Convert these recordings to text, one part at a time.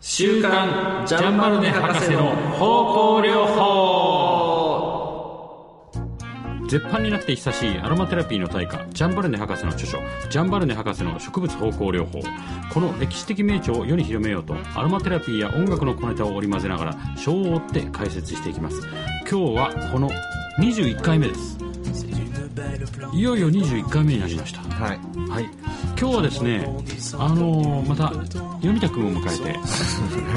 週刊ジャンバルネ博士の方向療法。絶版になって久しいアロマテラピーの大家ジャンバルネ博士の著書「ジャンバルネ博士の植物方向療法」この歴史的名著を世に広めようとアロマテラピーや音楽の小ネタを織り交ぜながら章を追って解説していきます。今日はこの21回目です。いよいよ21回目になりました。はい。はい、今日はですね、あのーまた読田君を迎えて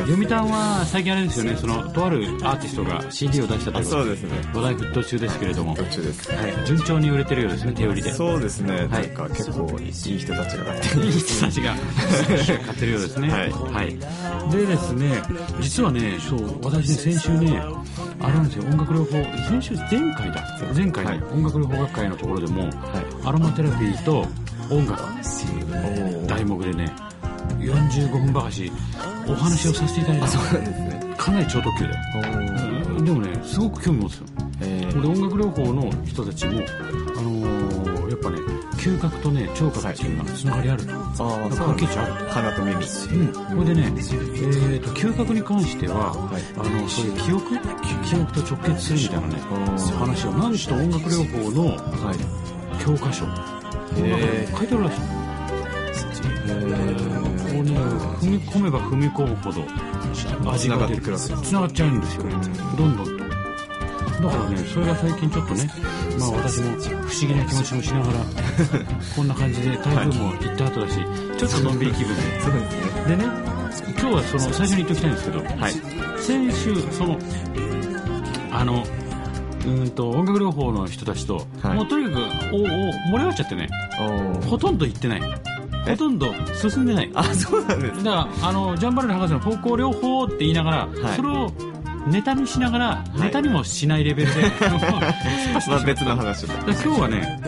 読谷は最近あれですよねそのとあるアーティストが CD を出したということそうですね。話題沸騰中ですけれども、途中です。はい、順調に売れてるようですね手売りで。そうですね。はないんか結構いい人たちが。買っていい人たちが買ってるようですね。はい。でですね実はねそう私ね先週ねあれなんですよ音楽療法先週前回だ前回音楽療法学会のところでも、はい。アロマテラピーと音楽お題目でね45分ばかしお話をさせていただいた。そうですね。かなり超特急で。でもねすごく興味持つよえで音楽療法の人たちもあのーやっぱね嗅覚とね聴覚っていうのがつながりある。と、ああ、そうなんです関係値ある。鼻と耳。うん、それでね、えー、と嗅覚に関しては、はい。あのそういう記憶記憶と直結するみたいなね話をなんと音楽療法のはい。教科書。へ書いてあるらしい。えこうね踏み込めば踏み込むほど味が出る。つながっちゃうんですよ。どんどんと。だからねそれが最近ちょっとねまあ私も不思議な気持ちもしながら こんな感じで台風も行った後だしちょっとのんびり気分で。そうですね。でね今日はその最初に言っておきたいんですけど、はい。先週そのあのうーんと音楽療法の人たちと、はい。もうとにかくおお盛り上がっちゃってねほとんど行ってない。え？ほとんど進んでない。あ、そうなんです。だからあのジャンバルネ博士の方向療法って言いながら、はい。それをネタにしながら、い。ネタにもしないレベルで。まあ別の話今日はね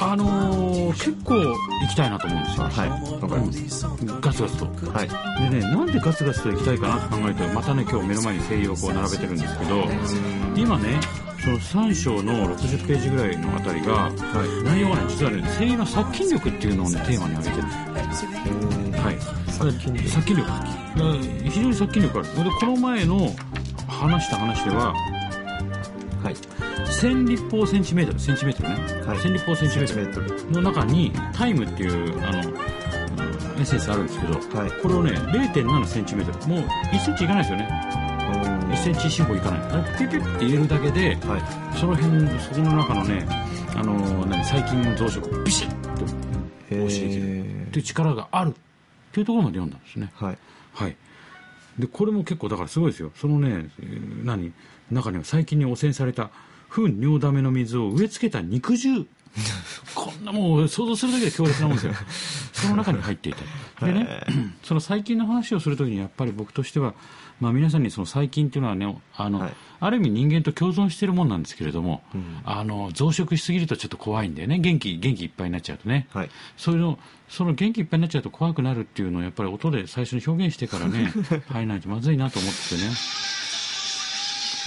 あのー結構行きたいなと思うんですよ、はい。わかります。ガツガツと。はい。でねなんでガツガツと行きたいかなと考えてまたね今日目の前に西洋をこう並べてるんですけど今ねその3章の60ページぐらいのあたりがはい。内容がね実はね声優の殺菌力っていうのをねテーマに挙げてる。えはい。殺菌力。殺菌力。うん非常に殺菌力ある。でこの前の話した話ではーはい。1000立方センチメートルセンチメートルね、はい1000立方センチメートル。の中にタイムっていうあのうんエッセンスあるんですけどはい。これをね0.7センチメートルもう1センチいかないですよね1センチ四方いかないあれピュピュって入れるだけではい。その辺そこの中のねあの何細菌の増殖をビシッとへ押しできるーっていう力があるっていうところまで読んだんですねはい。はいでこれも結構だからすごいですよ。そのねえー何？中には細菌に汚染された糞尿ダメの水を植え付けた肉汁。こんなもう想像するだけで強烈なもんですよ。その中に入っていた。でね その細菌の話をするときにやっぱり僕としては、まあ、皆さんにその細菌っていうのはねあの、はい。ある意味人間と共存しているもんなんですけれども、ん。あの増殖しすぎるとちょっと怖いんだよね元気元気いっぱいになっちゃうとね、はい。そういうのその元気いっぱいになっちゃうと怖くなるっていうのをやっぱり音で最初に表現してからね 入らないとまずいなと思ってね。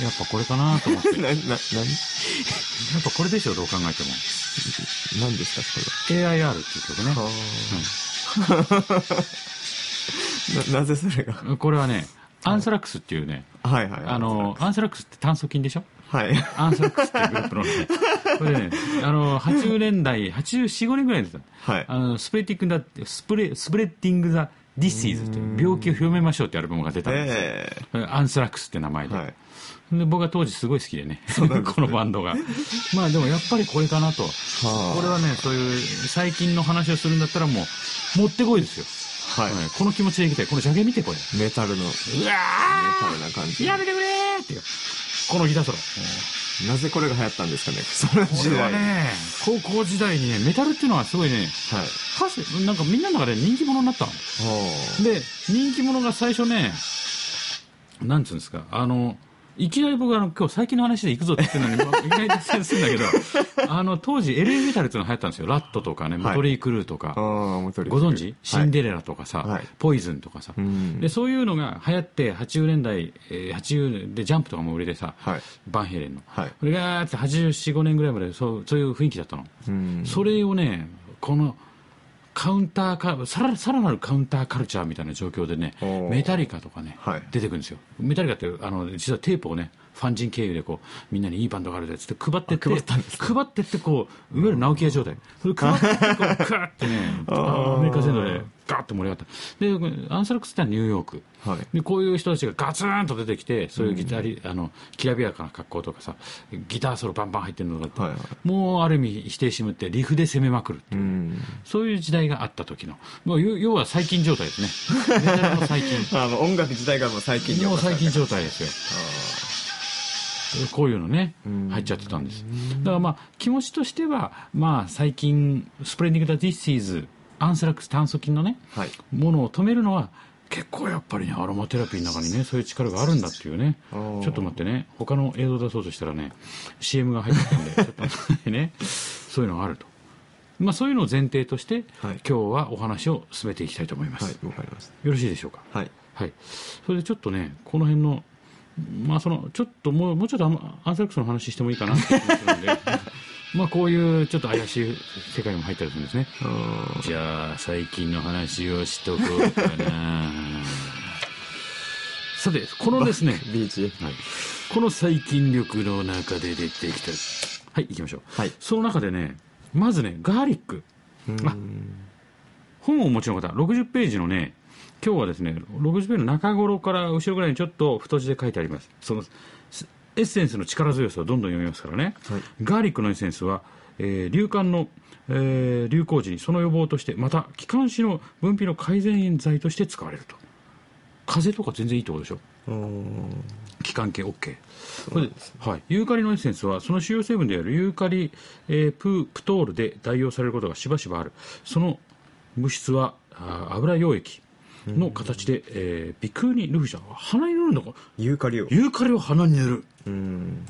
やっぱこれかなと思って。な、な、な、やっぱこれでしょどう考えても。何ですか、そ AIR っていう曲ね。れ。な、なぜそれが？うんこれはねアンスラックスっていうねはいはい。あのアンス。ラックスって炭疽菌でしょ？はい。アンスラックスっていうグループのね。これねあの80年代84年ぐらいですよはい。あの Spreading the Spre Spreading the Disease っていう病気を広めましょうってアルバムが出たんですよ、えアンスラックスって名前で,、えはい。で僕は当時すごい好きでね。ね。このバンドが。まあでもやっぱりこれかなと、はあ。これはねそういう最近の話をするんだったらもうもってこいですよ、はい。はい。この気持ちでいきたいこのジャケ見てこれメタルの、メうわタルな感じ。ーやめてくれーっていう。このギターソロなぜこれが流行ったんですかね、そのこ時代。れはね高校時代にねメタルっていうのはすごいねはい。歌手なんかみんなの中で人気者になったの。はで人気者が最初ねなんつうんですかあのいきなり僕はあの今日最近の話で行くぞって言ってるのにいきなり脱線するんだけどあの当時 LA メタルっていうのが流行ったんですよ。ラットとかねモトリー・クルーとか、ご存知？シンデレラとかさ、はい。ポイズンとかさ、うん。でそういうのが流行って80年代、えー80年でジャンプとかも売れてさ、はい。バンヘイレンの、はい。これがーって84、5年ぐらいまでそうそういう雰囲気だったの、うん。それをねこのカウンターかさらさらなるカウンターカルチャーみたいな状況でねメタリカとかね、はい。出てくるんですよ。メタリカってあの実はテープをねファン人経由でこうみんなにいいバンドがあるでっつって配ってってあ配ったんです配ってってこういわゆる直木屋状態。それ配ってってこうクーってねアメリカ全土でガーッと盛り上がった。でアンサラックスってのはニューヨーク。はい。でこういう人たちがガツンと出てきてそういうギタリ、あのきらびやかな格好とかさギターソロバンバン入ってるのがあって、はいはい。もうある意味否定しむってリフで攻めまくるっていう。うん。そういう時代があった時の、もう要要は最近状態ですね。最近。あの音楽自体がもう最近にもう最近状態ですよ。こういうのねうん、入っちゃってたんです。だからまあ、気持ちとしては、まあ最近、 Spreading the Disease、アンスラックス炭疽菌のね、はいものを止めるのは、結構やっぱりね、アロマテラピーの中にね、そういう力があるんだっていうね。ちょっと待ってね、他の映像出そうとしたらね、CM が入ってたんで、ちょっと待ってね、そういうのがあると。まあそういうのを前提として、はい今日はお話を進めていきたいと思います。はいわかりましたよろしいでしょうか？はいはい。それでちょっとね、この辺の、まあその、ちょっともう、もうちょっとアンサラックスの話してもいいかなって気がするんで、まあこういうちょっと怪しい世界にも入ったりするんですね。あじゃあ、最近の話をしとこうかな。さて、このですね、はい、この細菌力の中で出てきた。はい、行きましょう。はいその中でね、まずね、ガーリック。あ本をお持ちの方、60ページのね、今日はですね、60ページの中頃から後ろぐらいにちょっと太字で書いてあります。そのすエッセンスの力強さをどんどん読みますからね。はい。ガーリックのエッセンスは、えー流感の、えー流行時にその予防として、また気管支の分泌の改善剤として使われると。風邪とか全然いいってことでしょ？気管系 OK これで、はい、ユーカリのエッセンスはその主要成分であるユーカリ、えーププトールで代用されることがしばしばある。その物質は油溶液の形で、えー鼻腔に塗るじゃん鼻に塗るのか？ユーカリを。ユーカリを鼻に塗る。うん。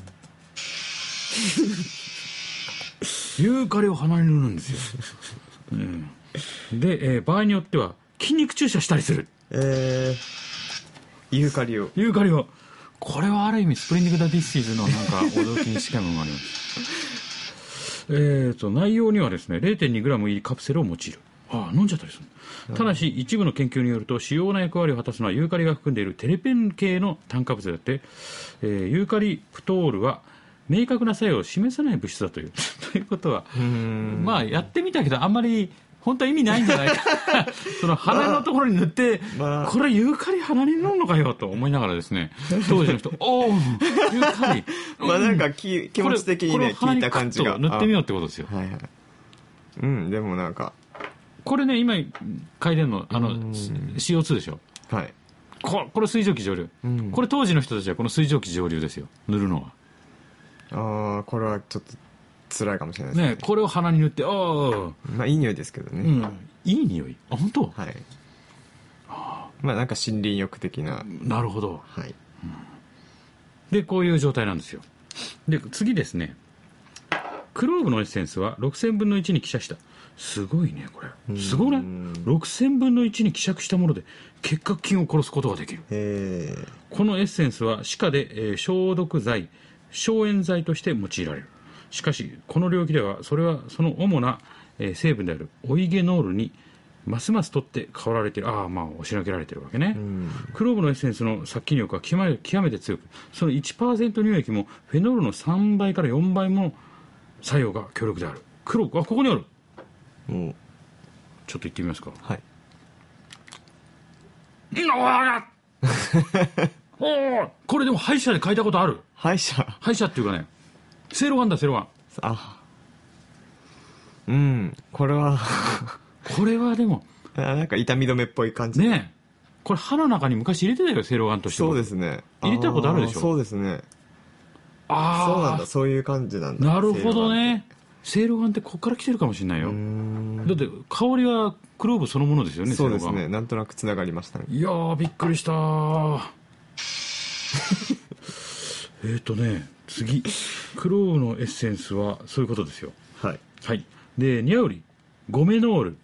ユーカリを鼻に塗るんですよ、うん、で、えー場合によっては筋肉注射したりする。えー、ユーカリを。ユーカリを。これはある意味 Spreading the Disease のなんか驚きに近いものがあります。えーと内容にはですね 0.2g 入りカプセルを用いるああ飲んじゃったりするただし一部の研究によると主要な役割を果たすのはユーカリが含んでいるテレペン系の炭化物であって、えーユーカリプトールは明確な作用を示さない物質だという。ということはうん。まあやってみたけどあんまり本当は意味ないんじゃないか。その鼻のところに塗って、まあこれユーカリ鼻に塗るのかよと思いながらですね当時の人 おおユーカリ。まあなんかき気持ち的にね聞いた感じが。塗ってみようってことですよ。あはいはい。うんでもなんかこれね今書いてるのあの CO2 でしょ。はい。ここれ水蒸気蒸留、うん。これ当時の人たちはこの水蒸気蒸留ですよ。塗るのは。ああこれはちょっと辛いかもしれないですね。ねこれを鼻に塗っておーまあいい匂いですけどね、うん。いい匂い。あ本当？はい。まあなんか森林浴的な。なるほど。はい。でこういう状態なんですよ。で次ですねクローブのエッセンスは6000分の1に希釈した。すごいねこれ。すごい？ねうん。6000分の1に希釈したもので結核菌を殺すことができる。え。このエッセンスは歯科で、えー消毒剤消炎剤として用いられる。しかしこの領域ではそれはその主な、えー成分であるオイゲノールにますます取って変わられている。ああまあ押しのけられてるわけね、ーうん。クローブのエッセンスの殺菌力は極め極めて強くその1%乳液もフェノールの3倍から4倍も作用が強力である。クローブあここにある。もうちょっと言ってみますか。はい。お ー。これでも歯医者で書いたことある。歯医者。歯医者っていうかね。セイロガンだセイロガン。あ。うん。これは。これはでも。あなんか痛み止めっぽい感じ。ねえ。これ歯の中に昔入れてたよセイロガンとしてもそうですね。入れたことあるでしょ。ーそうですねああそうなんだ。そういう感じなんだ。なるほどね。セイロガンってここから来てるかもしれないよ。だって香りはクローブそのものですよねそうですね。なんとなくつながりましたね。いやーびっくりしたー。えっとね次。クローブのエッセンスはそういうことですよ。はい。はい。でニャウリゴメノール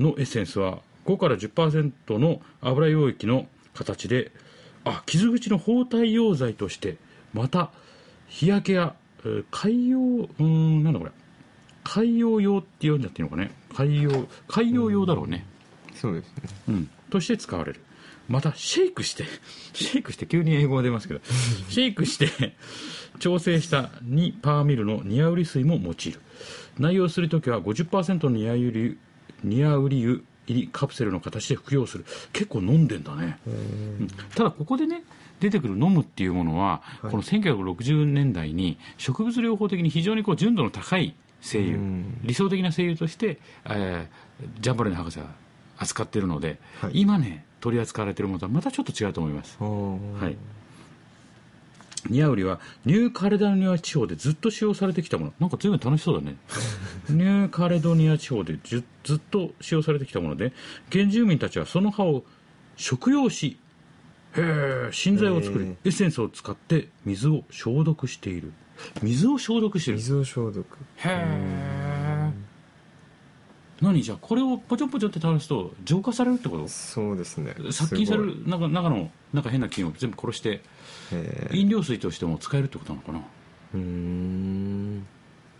のエッセンスは5から10%の油溶液の形であ傷口の包帯溶剤としてまた日焼けやえー海洋うーんなんだこれ。海洋用って読んじゃっていいのかね。海洋海洋用だろうね、そうですね。うん、として使われる。またシェイクして シェイクして急に英語が出ますけど シェイクして調整した2パーミルのニアウリ水も用いる。内容するときは50%のニアウリニアウリ油入りカプセルの形で服用する。結構飲んでんだね、うん。ただここでね出てくる飲むっていうものは、この1960年代に植物療法的に非常にこう純度の高い精油、うん。理想的な精油として、えージャンバルネ博士は扱っているので、はい。今ね取り扱われているものとはまたちょっと違うと思います、ははい。ニアウリはニューカレドニア地方でずっと使用されてきたもの。なんか随分楽しそうだね。ニューカレドニア地方でずずっと使用されてきたもので原住民たちはその葉を食用しへえ新剤を作りエッセンスを使って水を消毒している。水を消毒してる。水を消毒。へえ何？じゃあこれをポチョポチョって垂らすと浄化されるってこと？そうですね。殺菌される中中のなんか変な菌を全部殺して飲料水としても使えるってことなのかな？っうー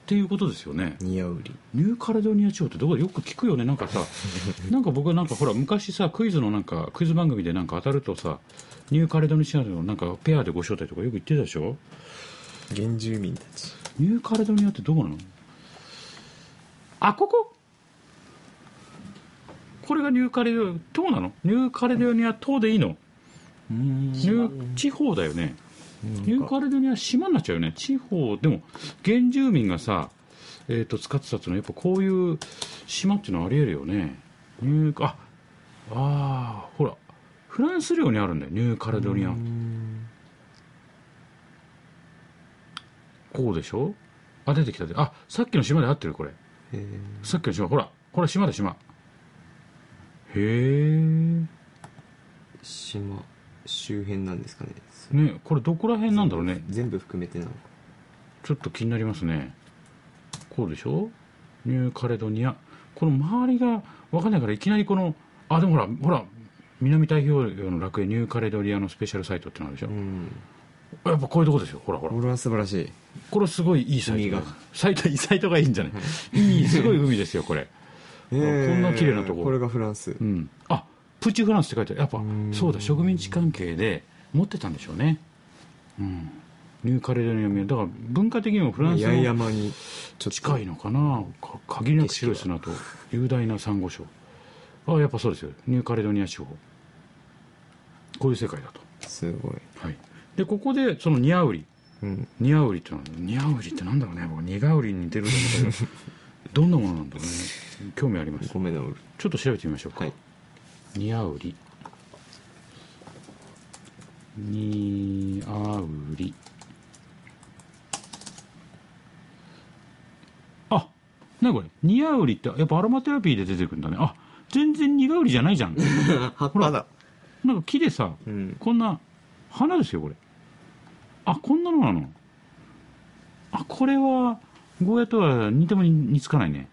んていうことですよね。ニアウリニューカレドニア地方ってどこでよく聞くよね。なんかさ なんか僕はなんかほら昔さクイズのなんかクイズ番組でなんか当たるとさニューカレドニアのなんかペアでご招待とかよく言ってたでしょ？原住民たち。ニューカレドニアってどこなの？あここ？これがニューカレドニア島なの？ニューカレドニア島でいいの？ニュー地方だよねニューカレドニア島になっちゃうよね。地方でも原住民がさ、えー、と使ってたっていうのはやっぱこういう島っていうのはありえるよね。ニューああーほらフランス領にあるんだよニューカレドニア。こうでしょ？あ出てきたであさっきの島で合ってるこれ。さっきの島。ほらこれ島だ島。へえ島周辺なんですかね。ねこれどこら辺なんだろうね。全部含めてなのか。ちょっと気になりますね。こうでしょ？ニューカレドニア。この周りが分かんないからいきなりこのあでもほらほら南太平洋の楽園ニューカレドニアのスペシャルサイトってのあるでしょ、うん。やっぱこういうとこですよ。ほらほら。これは素晴らしい。これすごいいいサイト。が。サイトサイトがいいんじゃない？いいすごい海ですよこれ。えー。こんな綺麗なとこ。これがフランス。うん。あプチフランスって書いてある。やっぱん。そうだ植民地関係で持ってたんでしょうね。うん。ニューカレドニアだから文化的にもフランスに近いのかな。か限りなく白い砂と雄大なサンゴ礁。あやっぱそうですよ。ニューカレドニア地方こういう世界だと、すごい。はい、でここでそのニアウリ。うん。ニアウリってのはニアウリってなんだろうね。僕ニガウリに似てると思ったけどどんなものなんだろうね。興味あります。ちょっと調べてみましょうか、はいニアウリニアウリあなにこれ？ニアウリってやっぱアロマテラピーで出てくるんだね。あ全然ニガウリじゃないじゃん。葉っぱだ。なんか木でさ、うん。こんな花ですよこれ。あこんなのなの。あこれはゴーヤとは似ても似つかないね。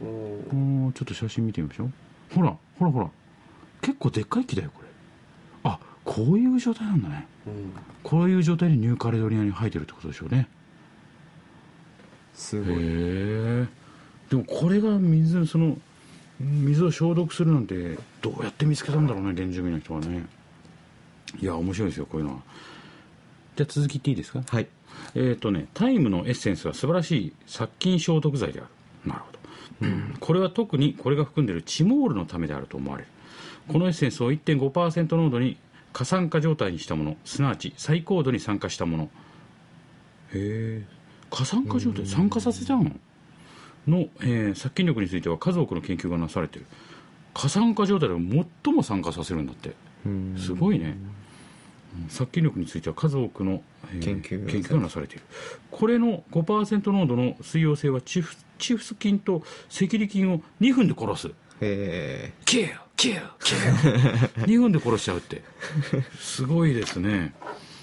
おー。おーちょっと写真見てみましょう。ほらほらほら。結構でっかい木だよこれ。あこういう状態なんだね。うん。こういう状態でニューカレドニアに生えてるってことでしょうね。へすごい。えでもこれが水その水を消毒するなんてどうやって見つけたんだろうね原住民の人はね。いや面白いですよこういうのは。じゃあ続きっていいですか？はい。えっ、とねタイムのエッセンスは素晴らしい殺菌消毒剤である。なるほど、これは特にこれが含んでいるチモールのためであると思われる。このエッセンスを1.5%濃度に過酸化状態にしたもの。すなわち最高度に酸化したもの。へえ。過酸化状態？酸化させちゃうの？の、えー殺菌力については数多くの研究がなされている。過酸化状態で最も酸化させるんだって。うん。すごいね、うん殺菌力については数多くの、えー研究がなされている。これの5%濃度の水溶性はチフチフス菌と赤痢菌を2分で殺す。へキューキューキュー2分で殺しちゃうって。すごいですね。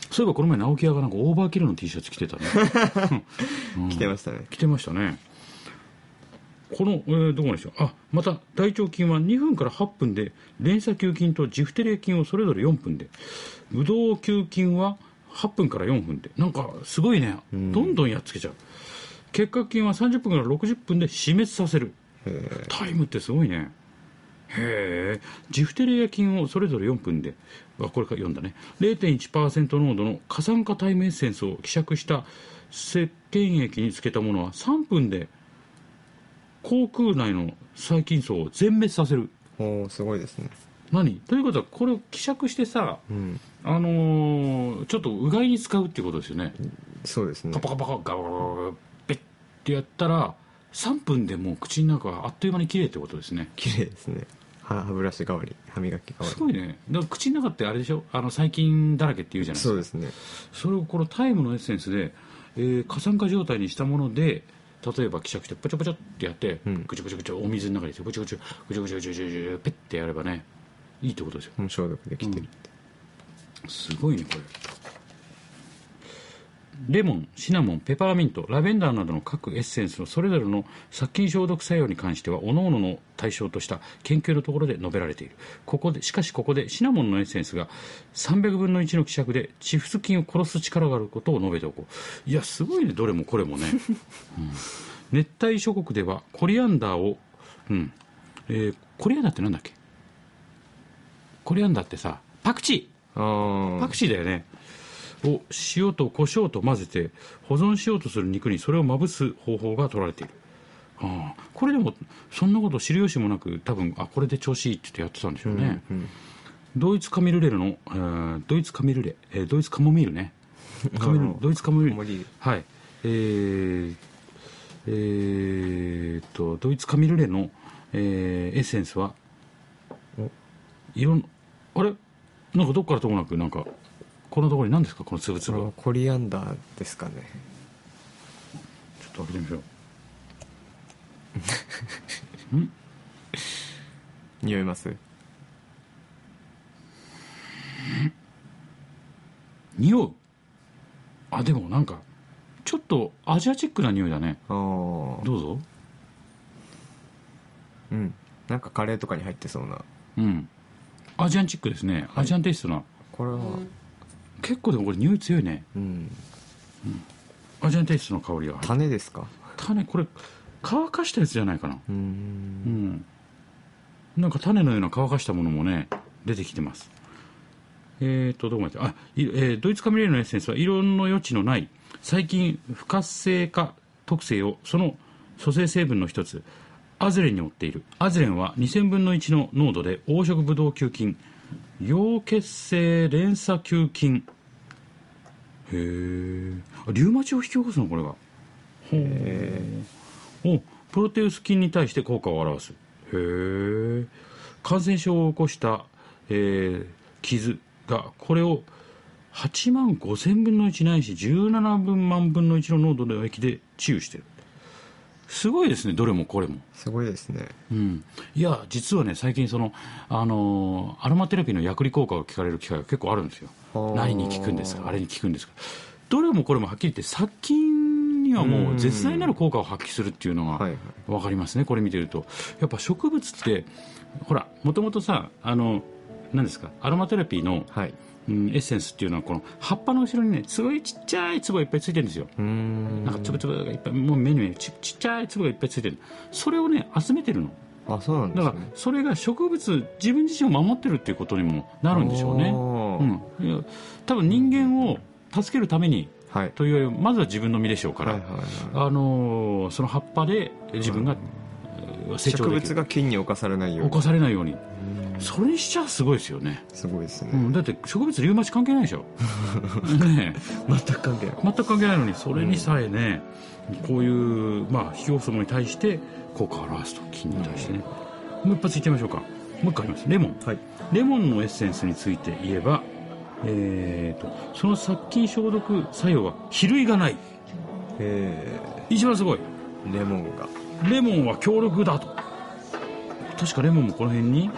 そういえばこの前直木屋がなんかオーバーキルの T シャツ着てたね。え来てましたね。着てましたねこの、えーどこでしょう？あまた大腸菌は2分から8分で連鎖球菌とジフテリア菌をそれぞれ4分で。ブドウ球菌は8分から4分で。なんかすごいね。どんどんやっつけちゃう。結核菌は30分から60分で死滅させる。へタイムってすごいね。へえジフテリア菌をそれぞれ4分で。あこれから読んだね。0.1%濃度の過酸化タイムエッセンスを希釈した石鹸液につけたものは3分で口腔内の細菌層を全滅させる。えおーすごいですね。何？ということはこれを希釈してさうん。あのーちょっとうがいに使うっていうことですよね。そうですね。カパカパカガガガガガペッってやったら3分でもう口の中があっという間に綺麗ってことですね綺麗ですね歯歯ブラシ代わり歯磨き代わすごいねだから口の中ってあれでしょあの細菌だらけって言うじゃりないですかそうですねそれをこのタイムのエッセンスで、えー過酸化状態にしたもので例えば希釈してポチョポチョってやって、うん。ぐちょぐちょぐちょお水の中にしてぐちょぐちょぐちょぐちょぐちょぐちょぐちょペッてやればねいいってことですよ。消毒できてるって、すごいねこれレモンシナモンペパーミントラベンダーなどの各エッセンスのそれぞれの殺菌消毒作用に関しては各々の対象とした研究のところで述べられている。ここでしかしここでシナモンのエッセンスが300分の1の希釈でチフス菌を殺す力があることを述べておこう。いやすごいねどれもこれもね、うん。熱帯諸国ではコリアンダーを、うん。えーコリアンダーってなんだっけ？コリアンダーってさパクチー。ああパクチーだよねを塩と胡椒と混ぜて保存しようとする肉にそれをまぶす方法が取られている。ああ。これでもそんなこと知る由もなく多分あこれで調子いいって言ってやってたんでしょうね、うんドイツカミルレの、えードイツカミルレ、えードイツカモミールね。カミルうん。ドイツカモミール。はい。えーえーっとドイツカミルレの、えーエッセンスはお。いろんあれ？なんかどっからともなくなんかこのところに何ですかこのつぶつぶはコリアンダーですかね。ちょっと開けてみましょう。匂います？匂う？あでもなんかちょっとアジアチックな匂いだね。ああどうぞ。うん。なんかカレーとかに入ってそうな。うん。アジアンチックですね、アジアンテイストな。これは結構でもこれ匂い強いね。うん。アジアンテイストの香りが。種ですか？種これ乾かしたやつじゃないかな。ううん。ん。なんか種のような乾かしたものもね出てきてます。えーとどこまで？あ、いえードイツカミレールのエッセンスは色の余地のない細菌不活性化特性をその組成成分の一つアズレンに追っている。アズレンは2000分の1の濃度で黄色ブドウ球菌溶血性連鎖球菌。へえリウマチを引き起こすの？これが。ほう。おプロテウス菌に対して効果を表す。へえ感染症を起こした、えー傷がこれを8万5000分の1ないし17分万分の1の濃度の液で治癒してるすごいですねどれもこれも。すごいですね。うん、いや実はね最近その、あのーアロマテラピーの薬理効果を聞かれる機会が結構あるんですよ。はあ何に効くんですかあれに効くんですかどれもこれもはっきり言って殺菌にはもう絶大なる効果を発揮するっていうのが分かりますねこれ見てると。やっぱ植物ってほらもともとさあの何ですかアロマテラピーの、はいうん、エッセンスっていうのはこの葉っぱの後ろにねすごいちっちゃい粒がいっぱいついてるんですよ。なんか粒々がいっぱいもう目に見える。ちちっちゃい粒がいっぱいついてる。それをね集めてるの。あそうなんでだからそれが植物自分自身を守ってるっていうことにもなるんでしょうね、あうん、多分人間を助けるためにーはい。というよりまずは自分の身でしょうから、はいはいはい。あのーその葉っぱで自分がえー成長植物できる。が菌に侵されないように。侵されないようにそれにしちゃすごいですよね、すごいですね、うん、だって植物リウマチ関係ないでしょ。ねえ。全く関係ない。全く関係ないのにそれにさえね、こういう、まあ、引き起こすものに対して効果を表すと菌に対してね、もう一発いってみましょうか。もう一回あります。レモン。はい。レモンのエッセンスについて言えば、えー、とその殺菌消毒作用は比類がない。え一番すごい。ー、レモンが。レモンは強力だと。確かレモンもこの辺に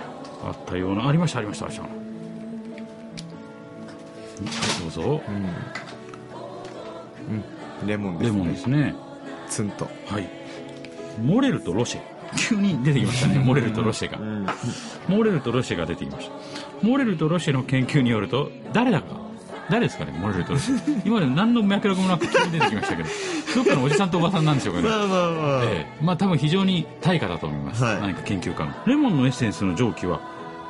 あったようなありましたありましたありました。どうぞ。うん、うん、レモンですね。レモンですね。ツンと。はい。モレルとロシェ急に出てきましたね。モレルとロシェが。ん。モレルとロシェが出てきました。モレルとロシェの研究によると誰だか。誰ですかね漏れると今まで何の脈絡もなく急に出てきましたけど。どっかのおじさんとおばさんなんでしょうかね。まあまあまあ、ええ。まあ多分非常に対価だと思います、はい。何か研究家の。レモンのエッセンスの蒸気は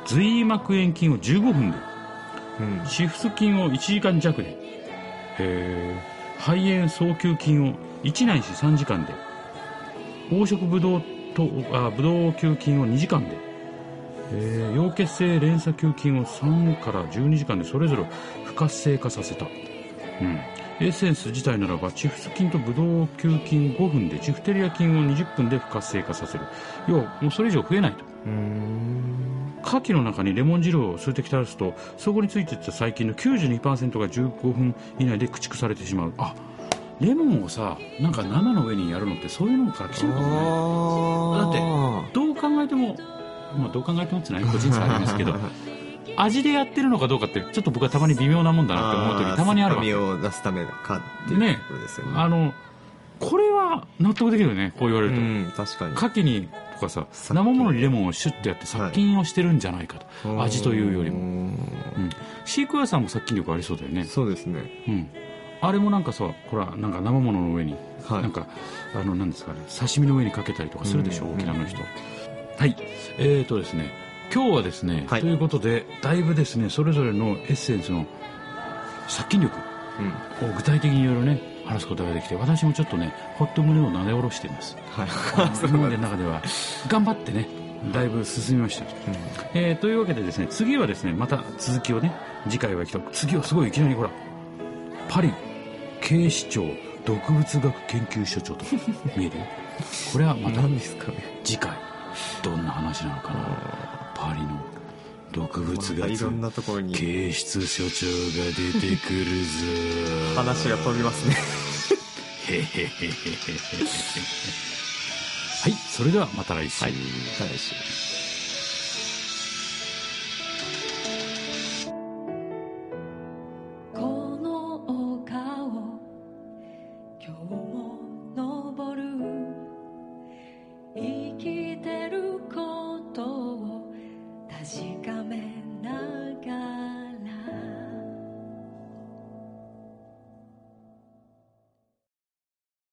髄膜炎菌を15分で。うん。シフス菌を1時間弱で。肺炎早急菌を1ないし3時間で。黄色ブドウとあブドウ球菌を2時間で、えー、溶血性連鎖球菌を3から12時間でそれぞれ不活性化させた、うん、エッセンス自体ならばチフス菌とブドウ球菌5分でチフテリア菌を20分で不活性化させる。要はもうそれ以上増えないと牡蠣の中にレモン汁を数滴垂らすとそこについていた細菌の92%が15分以内で駆逐されてしまう。あレモンをさなんか生の上にやるのってそういうのから来てるかもね。あどう考えてもまあどう考えてもってのは個人差ありますけど 味でやってるのかどうかってちょっと僕はたまに微妙なもんだなって思う時たまにあるわけ。身を出すためかっていうことですよね。あのこれは納得できるよねこう言われると、うん確かに。牡蠣にとかさ生ものにレモンをシュッてやって殺菌をしてるんじゃないかと、味というよりも、もうん、シークワーサーも殺菌力ありそうだよね。そうですね。うん、あれもなんかさほらなんか生ものの上に、はい。なんかあのなんですかね刺身の上にかけたりとかするでしょ、うん。沖縄の人。はい。えーとですね今日はですね、はい。ということでだいぶですねそれぞれのエッセンスの殺菌力うん。を具体的にいろいろね話すことができて私もちょっとねほっと胸をなで下ろしています。はい。今までの中では。頑張ってねだいぶ進みました、えーというわけでですね次はですねまた続きをね次回はきっと次はすごいいきなりほらパリ警視庁毒物学研究所長と見える？よこれはまた 次回どんな話なのかな。パリの毒物学またいろんなところに。警視所長が出てくるぞ。話が飛びますね。はいそれではまた来週、はい来週